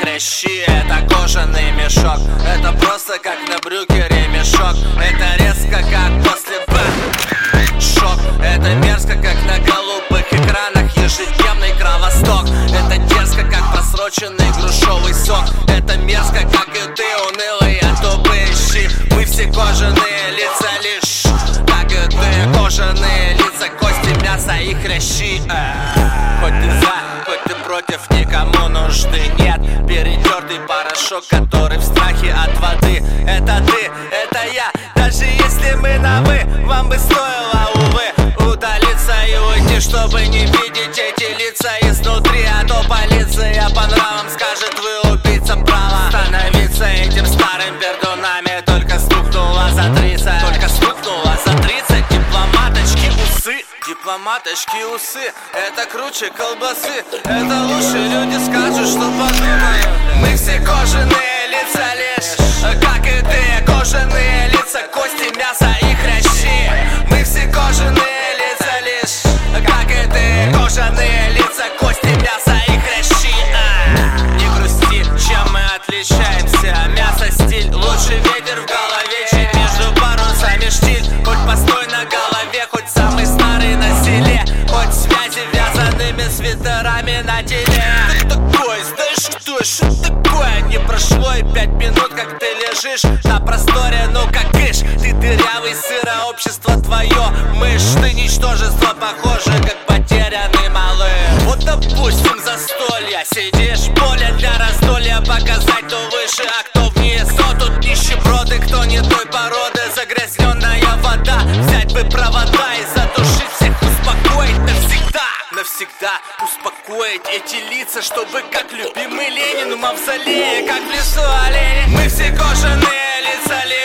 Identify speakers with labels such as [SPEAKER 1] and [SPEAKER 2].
[SPEAKER 1] хрящи. Это кожаный мешок. Это просто как на брюке ремешок Это резко как после Б Шок Это мерзко как на голубых экранах Ежедневный кровосток. Это дерзко как просроченный грушовый сок. Это мерзко как и ты унылые тупые щи Мы все кожаные лица лишь Как и ты. Кожаные лица Кости, мясо и хрящи. Хоть ты за, хоть ты против Никому нужды нет. Перетертый порошок, который в страхе от воды. Это ты, это я. Даже если мы на вы Вам бы стоило, Дипломаточки усы. Это круче колбасы. Это лучше люди скажут, что подумают Мы все кожаные лежишь на просторе, ну как ишь Ты дырявый сыро, общество твое. Мышь, ты ничтожество, похоже, как потерянный малый Вот допустим застолье. Сидишь, поле для раздолья Показать, кто выше, а кто вниз Кто тут нищеброды, кто не той породы. Загрязненная вода. Взять бы провода и задушить всех Успокоить навсегда. Навсегда успокоить эти лица, чтобы как любимый Ленин в мавзолее, как в лесу олени. Мы все кожаные лица Ленина.